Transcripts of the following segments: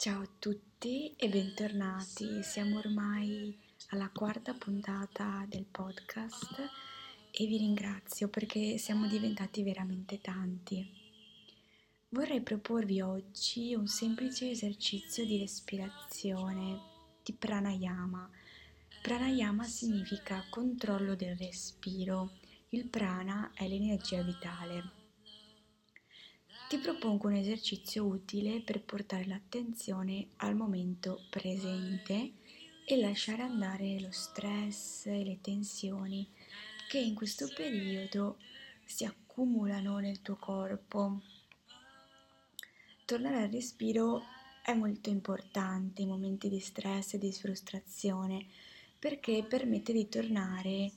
Ciao a tutti e bentornati. Siamo ormai alla quarta puntata del podcast e vi ringrazio perché siamo diventati veramente tanti. Vorrei proporvi oggi un semplice esercizio di respirazione di pranayama. Pranayama significa controllo del respiro. Il prana è l'energia vitale. Ti propongo un esercizio utile per portare l'attenzione al momento presente e lasciare andare lo stress e le tensioni che in questo periodo si accumulano nel tuo corpo. Tornare al respiro è molto importante in momenti di stress e di frustrazione perché permette di tornare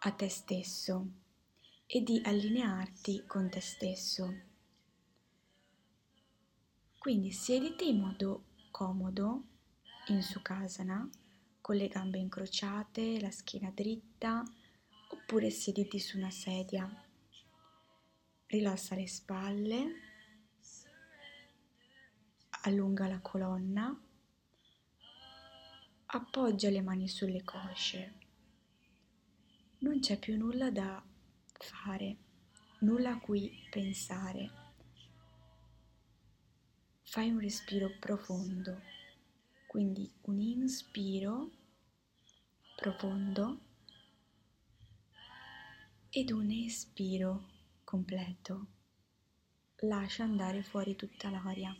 a te stesso e di allinearti con te stesso. Quindi siediti in modo comodo in Sukhasana con le gambe incrociate, la schiena dritta oppure siediti su una sedia. Rilassa le spalle, allunga la colonna, appoggia le mani sulle cosce. Non c'è più nulla da fare, nulla a cui pensare fai un respiro profondo, quindi un inspiro profondo ed un espiro completo. Lascia andare fuori tutta l'aria.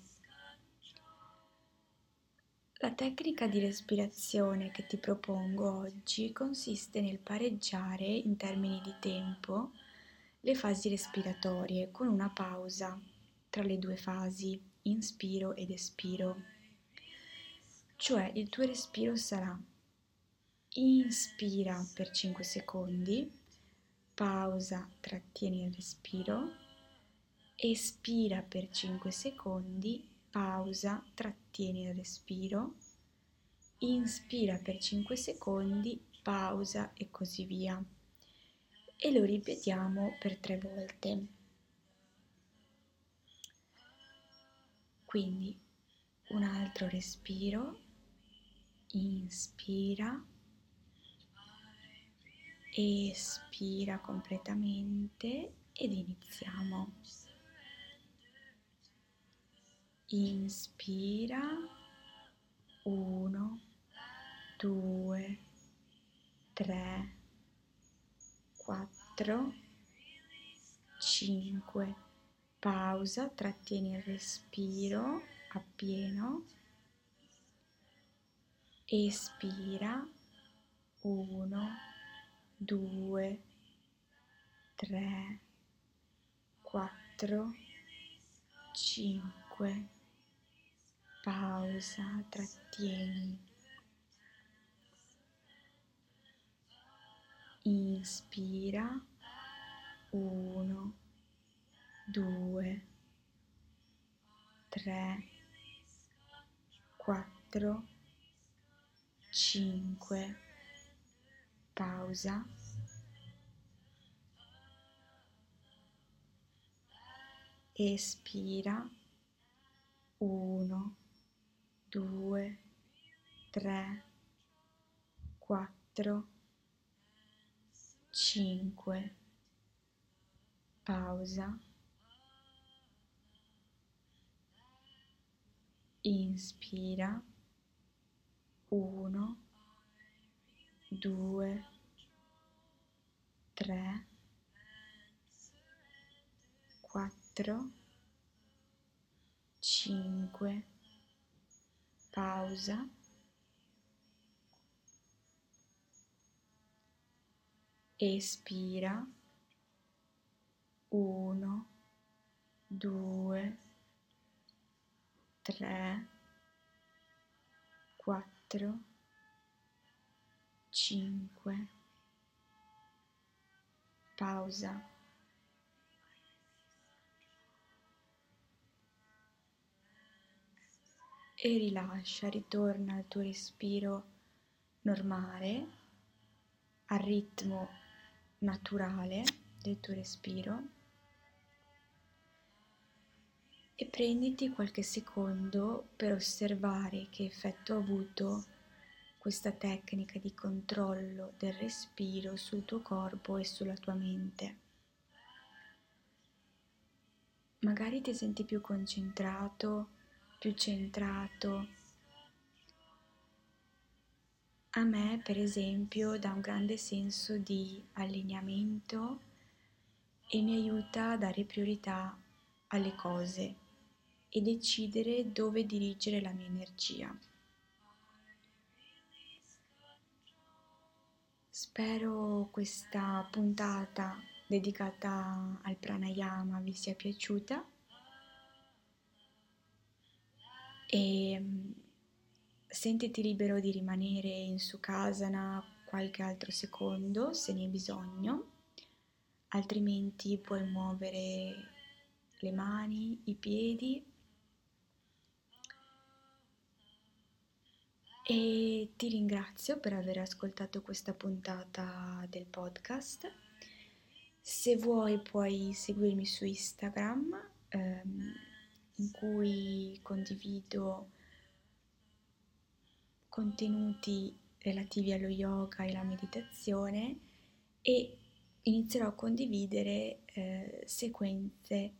La tecnica di respirazione che ti propongo oggi consiste nel pareggiare in termini di tempo le fasi respiratorie con una pausa tra le due fasi inspiro ed espiro. Cioè il tuo respiro sarà inspira per 5 secondi, pausa, trattieni il respiro, espira per 5 secondi, pausa, trattieni il respiro, inspira per 5 secondi, pausa e così via. E lo ripetiamo per tre volte. Quindi un altro respiro, inspira, espira completamente ed iniziamo. Inspira, uno, due, tre, quattro, cinque pausa, trattieni il respiro appieno, espira, 1, 2, 3, 4, 5, pausa, trattieni, inspira, 1, 2, 3, 4, 5, pausa. Espira. 1, 2, 3, 4, 5, pausa. Inspira. 1 2 3 4 5 pausa. Espira. 1 2 3, 4, 5, pausa. E rilascia, ritorna al tuo respiro normale, al ritmo naturale del tuo respiro. E prenditi qualche secondo per osservare che effetto ha avuto questa tecnica di controllo del respiro sul tuo corpo e sulla tua mente. Magari ti senti più concentrato, più centrato. A me, per esempio, dà un grande senso di allineamento e mi aiuta a dare priorità alle cose e decidere dove dirigere la mia energia. Spero questa puntata dedicata al pranayama vi sia piaciuta e mm, sentiti libero di rimanere in Sukhasana qualche altro secondo se ne hai bisogno, altrimenti puoi muovere le mani, i piedi e ti ringrazio per aver ascoltato questa puntata del podcast. Se vuoi puoi seguirmi su Instagram ehm, in cui condivido contenuti relativi allo yoga e alla meditazione e inizierò a condividere eh, sequenze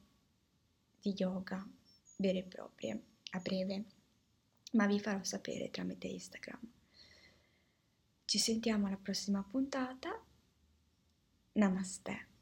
di yoga vere e proprie a breve ma vi farò sapere tramite Instagram. Ci sentiamo alla prossima puntata. Namaste.